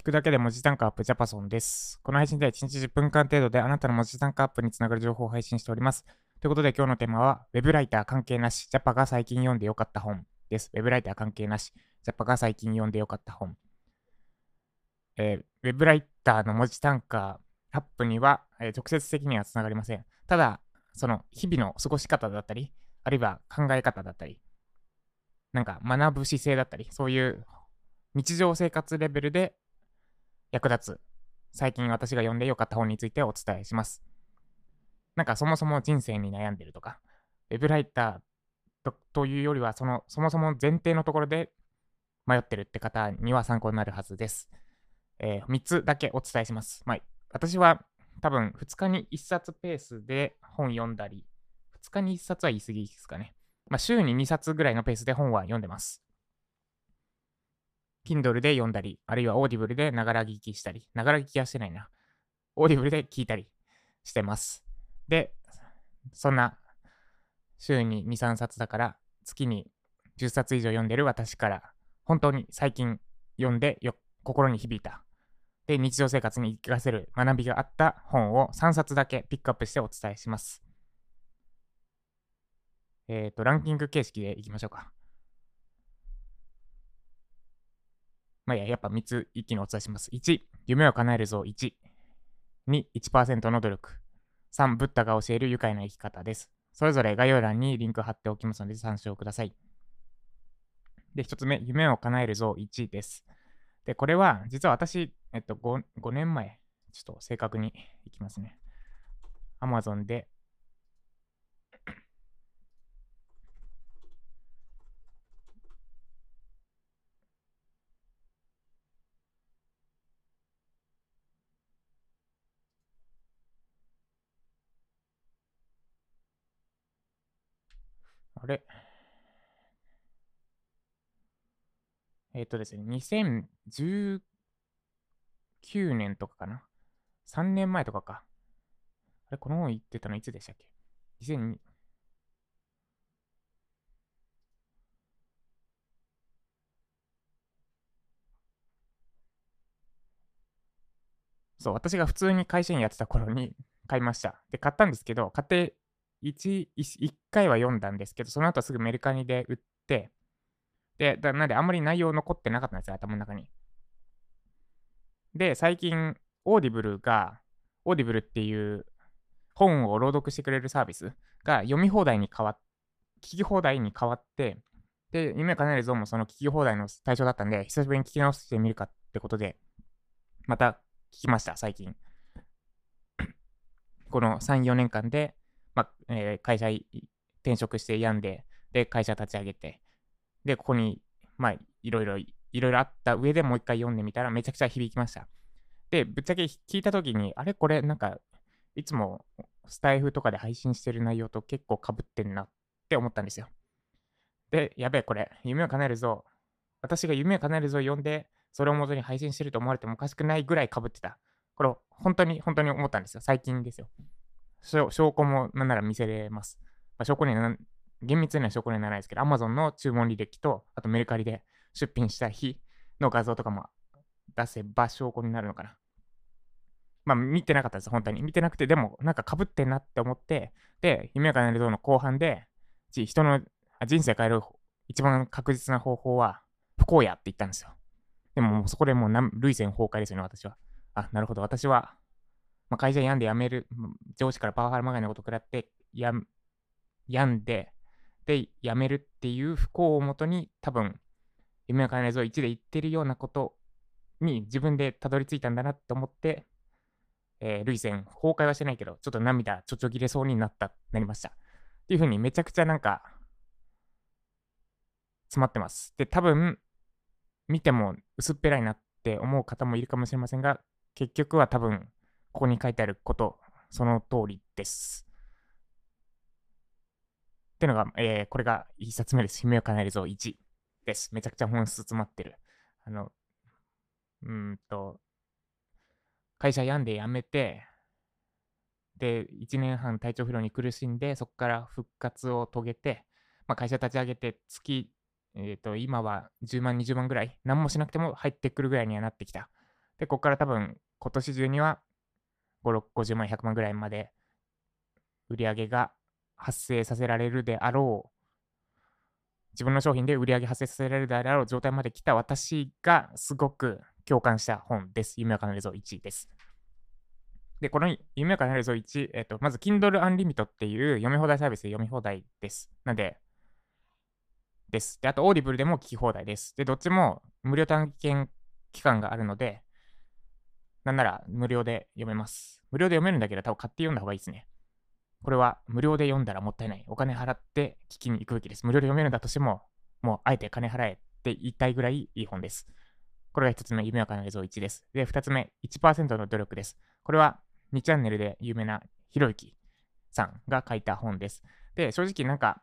聞くだけで文字単価アップジャパソンです。この配信では1日10分間程度であなたの文字単価アップにつながる情報を配信しております。ということで今日のテーマは、ウェブライター関係なし、ジャパが最近読んでよかった本です。ウェブライター関係なし、ジャパが最近読んでよかった本。えーウェブライターの文字単価アップには、えー直接的にはつながりません。ただ、その日々の過ごし方だったり、あるいは考え方だったり、なんか学ぶ姿勢だったり、そういう日常生活レベルで役立つ、最近私が読んでよかった本についてお伝えします。なんかそもそも人生に悩んでるとか、ウェブライターというよりは、そのそもそも前提のところで迷ってるって方には参考になるはずです。え3つだけお伝えします。まあ、私は多分2日に1冊ペースで本読んだり、2日に1冊は言い過ぎですかね。まあ、週に2冊ぐらいのペースで本は読んでます。Kindle で読んだり、あるいは Audible でながら聞きしたり、ながら聞きはしてないな。Audible で聞いたりしてます。で、そんな週に2、3冊だから、月に10冊以上読んでる私から、本当に最近読んでよ心に響いた。で、日常生活に生かせる学びがあった本を3冊だけピックアップしてお伝えします。えっ、と、ランキング形式でいきましょうか。まあ、や、やっぱ3つ一気にお伝えします。1、夢を叶えるぞ1。2、1%の努力。3、ブッダが教える愉快な生き方です。それぞれ概要欄にリンク貼っておきますので参照ください。で、1つ目、夢を叶えるぞ1です。で、これは、実は私、えっと5、5年前、ちょっと正確にいきますね。Amazon で、あれ？えっ、とですね、2019年とかかな ?3 年前とかか。あれ、この本言ってたのいつでしたっけ ?2002、そう、私が普通に会社員やってた頃に買いました。で、買ったんですけど、買って1、1回は読んだんですけど、その後すぐメルカリで売って、で、だなんであんまり内容残ってなかったんですよ、頭の中に。で、最近、 Audibleが、 Audibleっていう本を朗読してくれるサービスが読み放題に変わっ、聞き放題に変わって、で、夢を叶えるゾウもその聞き放題の対象だったんで、久しぶりに聞き直してみるかってことで、また聞きました、最近。この3、4年間で、まあえー会社転職して病んで、で、会社立ち上げて、で、ここに、まあ、いろいろ、いろいろあった上でもう一回読んでみたらめちゃくちゃ響きました。で、ぶっちゃけ聞いたときに、あれ？これなんか、いつもスタイフとかで配信してる内容と結構被ってんなって思ったんですよ。で、やべえ、これ、夢を叶えるぞ。私が夢を叶えるぞ読んで、それを元に配信してると思われてもおかしくないぐらい被ってた。これ、本当に、本当に思ったんですよ。最近ですよ。証証拠もなんなら見せれます。まあ、証拠には厳密には証拠にはならないですけど、Amazon の注文履歴と、あとメルカリで出品した日の画像とかも出せば証拠になるのかな。まあ、見てなかったです、本当に。見てなくて、でも、なんか被ってんなって思って、で、夢が叶えるぞの後半で、人の人生変える一番確実な方法は、不幸やって言ったんですよ。でも、もうそこでもうなん類線崩壊ですよね、私は。あ、なるほど、私は、まあ、会社病んで辞める、上司からパワハラまがいのこと食らって、や病んで、で、辞めるっていう不幸をもとに、多分、夢を叶えるぞ1で言ってるようなことに自分でたどり着いたんだなって思って、えー、類線崩壊はしてないけど、ちょっと涙ちょちょぎれそうになった、なりました。っていう風にめちゃくちゃなんか、詰まってます。で、多分、見ても薄っぺらいなって思う方もいるかもしれませんが、結局は多分、ここに書いてあること、その通りです。っていうのが、えーこれが1冊目です。夢を叶えるぞ1です。めちゃくちゃ本質詰まってる。あの、うんと、会社病んで辞めて、で、1年半体調不良に苦しんで、そこから復活を遂げて、まあ、会社立ち上げて月、えっ、と、今は10万、20万ぐらい、何もしなくても入ってくるぐらいにはなってきた。で、ここから多分今年中には5 6 50万、100万ぐらいまで売り上げが発生させられるであろう、自分の商品で売り上げ発生させられるであろう状態まで来た私がすごく共感した本です。夢を叶えるぞ1です。で、この夢を叶えるぞ1、えっと、まず Kindle Unlimited っていう読み放題サービスで読み放題です。なんで、です。で、あと、 Audible でも聞き放題です。で、どっちも無料体験期間があるので、なんなら無料で読めます。無料で読めるんだけど、多分買って読んだ方がいいですね。これは無料で読んだらもったいない。お金払って聞きに行くべきです。無料で読めるんだとしても、もうあえて金払えって言いたいぐらいいい本です。これが一つ目、夢をかなえるゾウ1です。で、二つ目、1%の努力です。これは2チャンネルで有名なひろゆきさんが書いた本です。で、正直なんか、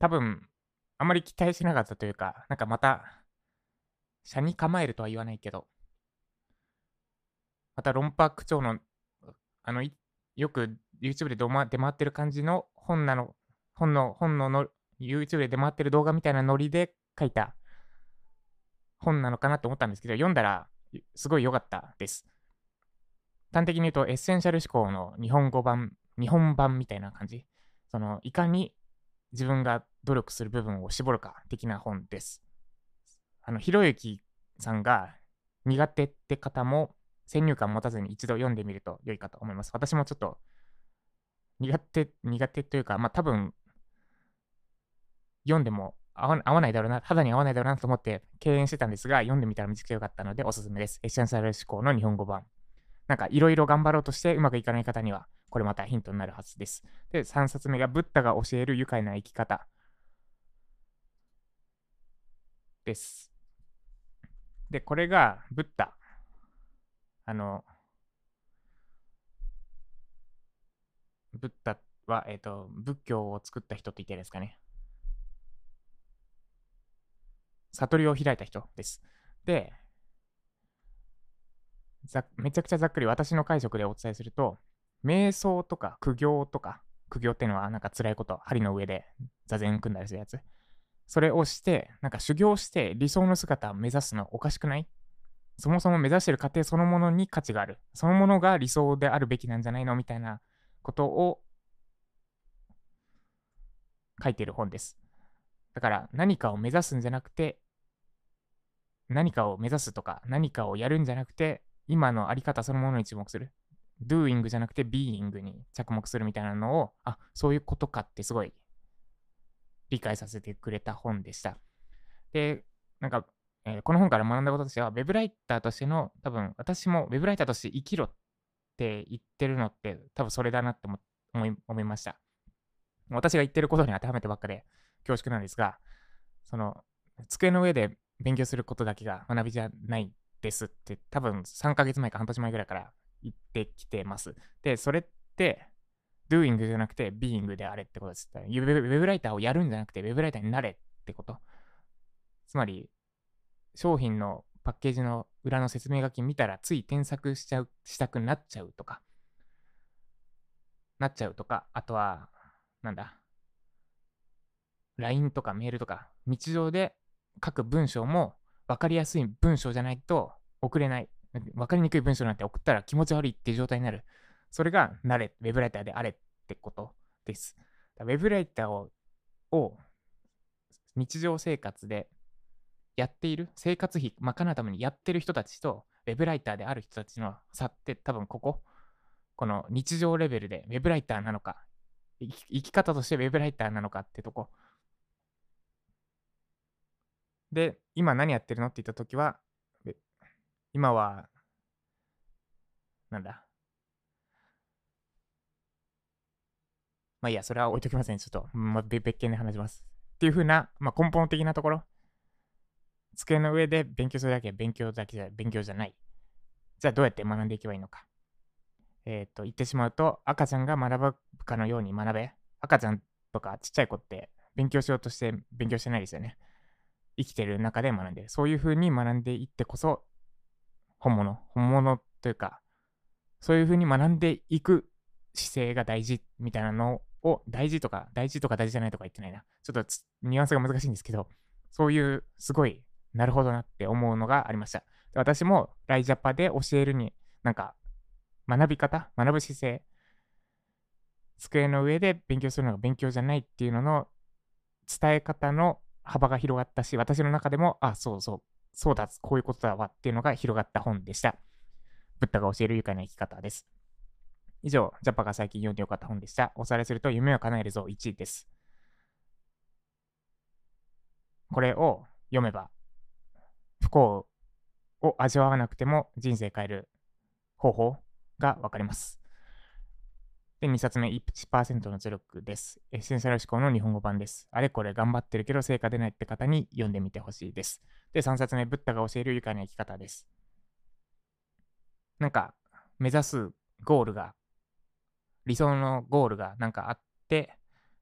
多分、あまり期待しなかったというか、なんかまた、車に構えるとは言わないけど、また論破口調の、あの、よく YouTube で出回ってる感じの本なの、本の、本のの YouTube で出回ってる動画みたいなノリで書いた本なのかなと思ったんですけど、読んだらすごい良かったです。端的に言うと、エッセンシャル思考の日本語版、日本版みたいな感じ。その、いかに自分が努力する部分を絞るか的な本です。あの、ひろゆきさんが苦手って方も先入観持たずに一度読んでみると良いかと思います。私もちょっと苦手、苦手というか、まあ多分読んでも合わないだろうな、肌に合わないだろうなと思って敬遠してたんですが、読んでみたらめちゃくちゃ良かったのでおすすめです。エッセンシャル思考の日本語版。なんかいろいろ頑張ろうとしてうまくいかない方には、これまたヒントになるはずです。で、3冊目がブッダが教える愉快な生き方です。で、これがブッダ。あの、ブッダは、えっ、ー、と、仏教を作った人って言ってですかね。悟りを開いた人です。で、ざめちゃくちゃざっくり私の解釈でお伝えすると、瞑想とか苦行とか、苦行っていうのはなんか辛いこと、針の上で座禅組んだりするやつ。それをして、なんか修行して理想の姿を目指すのおかしくない？そもそも目指してる過程そのものに価値がある。そのものが理想であるべきなんじゃないの？みたいなことを書いてる本です。だから何かを目指すんじゃなくて、何かを目指すとか、何かをやるんじゃなくて、今のあり方そのものに注目する。doing じゃなくて being に着目するみたいなのを、あ、そういうことかってすごい理解させてくれた本でした。で、なんか、えー、この本から学んだこととしては、ウェブライターとしての、多分私もウェブライターとして生きろって言ってるのって多分それだなって思い思いました。私が言ってることに当てはめてばっかで恐縮なんですが、その、机の上で勉強することだけが学びじゃないですって多分3ヶ月前か半年前ぐらいから言ってきてます。で、それって doing じゃなくて being であれってことです。ウェブライターをやるんじゃなくてウェブライターになれってこと。つまり、商品のパッケージの裏の説明書き見たらつい添削しちゃう、したくなっちゃうとか、なっちゃうとか、あとは、なんだ、LINE とかメールとか、日常で書く文章も分かりやすい文章じゃないと送れない。分かりにくい文章なんて送ったら気持ち悪いっていう状態になる。それが慣れ、ウェブライターであれってことです。ウェブライターをを日常生活でやっている、生活費賄うためにやってる人たちと、ウェブライターである人たちの差って多分ここ、この日常レベルでウェブライターなのか、生き方としてウェブライターなのかってとこで、今何やってるのって言ったときは、今は、なんだ。まあいいや、それは置いときません。ちょっと、まあ、別件で話します。っていうふうな、まあ、根本的なところ。机の上で勉強するだけ勉強だけじゃ勉強じゃない。じゃあどうやって学んでいけばいいのか。えっ、ー、と、言ってしまうと、赤ちゃんが学ぶかのように学べ。赤ちゃんとかちっちゃい子って勉強しようとして勉強してないですよね。生きてる中で学んでる。そういう風に学んでいってこそ、本物、本物というか、そういう風に学んでいく姿勢が大事みたいなのを、を大事とか、大事とか大事じゃないとか言ってないな。ちょっとニュアンスが難しいんですけど、そういうすごいなるほどなって思うのがありました。私もライジャパで教えるに、なんか、学び方、学ぶ姿勢、机の上で勉強するのが勉強じゃないっていうのの伝え方の幅が広がったし、私の中でも、あ、そうそう、そうだ、こういうことだわっていうのが広がった本でした。ブッダが教える愉快な生き方です。以上、ジャパが最近読んでよかった本でした。おさらいすると、夢を叶えるぞ1位です。これを読めば、不幸を味わわなくても人生変える方法がわかります。で、2冊目、1%の努力です。エッセンシャル思考の日本語版です。あれこれ頑張ってるけど成果出ないって方に読んでみてほしいです。で、3冊目、ブッダが教える愉快な生き方です。なんか、目指すゴールが、理想のゴールがなんかあって、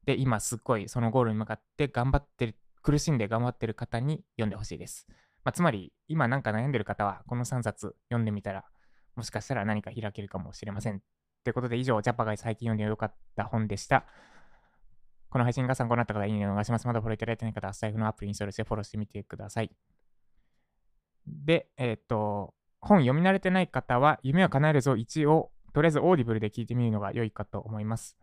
で、今すっごいそのゴールに向かって頑張ってる、苦しんで頑張ってる方に読んでほしいです。まあ、つまり、今なんか悩んでる方は、この3冊読んでみたら、もしかしたら何か開けるかもしれません。ということで、以上、ジャパが最近読んでよかった本でした。この配信が参考になった方、いいねお願いします。まだフォローいただいてない方は、スタイフのアプリインストールしてフォローしてみてください。で、えっ、と、本読み慣れてない方は、夢を叶えるぞ1を、とりあえず Audible で聞いてみるのが良いかと思います。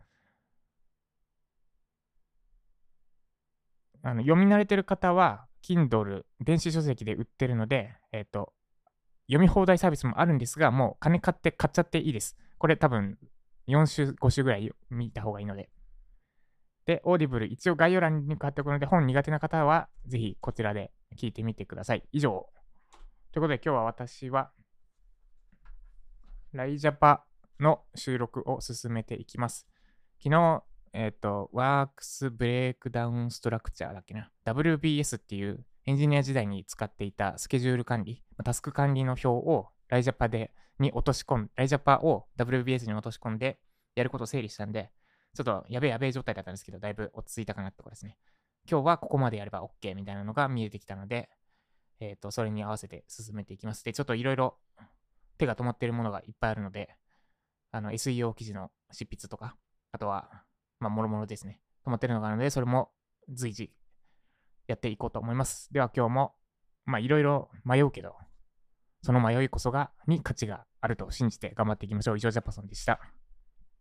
あの読み慣れてる方は、Kindle、電子書籍で売ってるので、えっ、と、読み放題サービスもあるんですが、もう金払って買っちゃっていいです。これ多分4週、5週ぐらい見た方がいいので。で、 Audible、一応概要欄に貼っておくので、本苦手な方はぜひこちらで聞いてみてください。以上。ということで今日は私は、ライジャパの収録を進めていきます。昨日、えっ、ー、と、ワークスブレイクダウンストラクチャーだっけな。WBS っていうエンジニア時代に使っていたスケジュール管理、タスク管理の表をライジャパでに落とし込ん、ライジャパを WBS に落とし込んで、やることを整理したんで、ちょっとやべえやべえ状態だったんですけど、だいぶ落ち着いたかなってことですね。今日はここまでやれば OK みたいなのが見えてきたので、えっ、ー、と、それに合わせて進めていきます。で、ちょっといろいろ手が止まっているものがいっぱいあるので、あの、SEO 記事の執筆とか、あとは、まあ、もろもろですね。止まってるのがあるので、それも随時やっていこうと思います。では今日も、まあ、いろいろ迷うけど、その迷いこそが、に価値があると信じて頑張っていきましょう。以上、ジャパソンでした。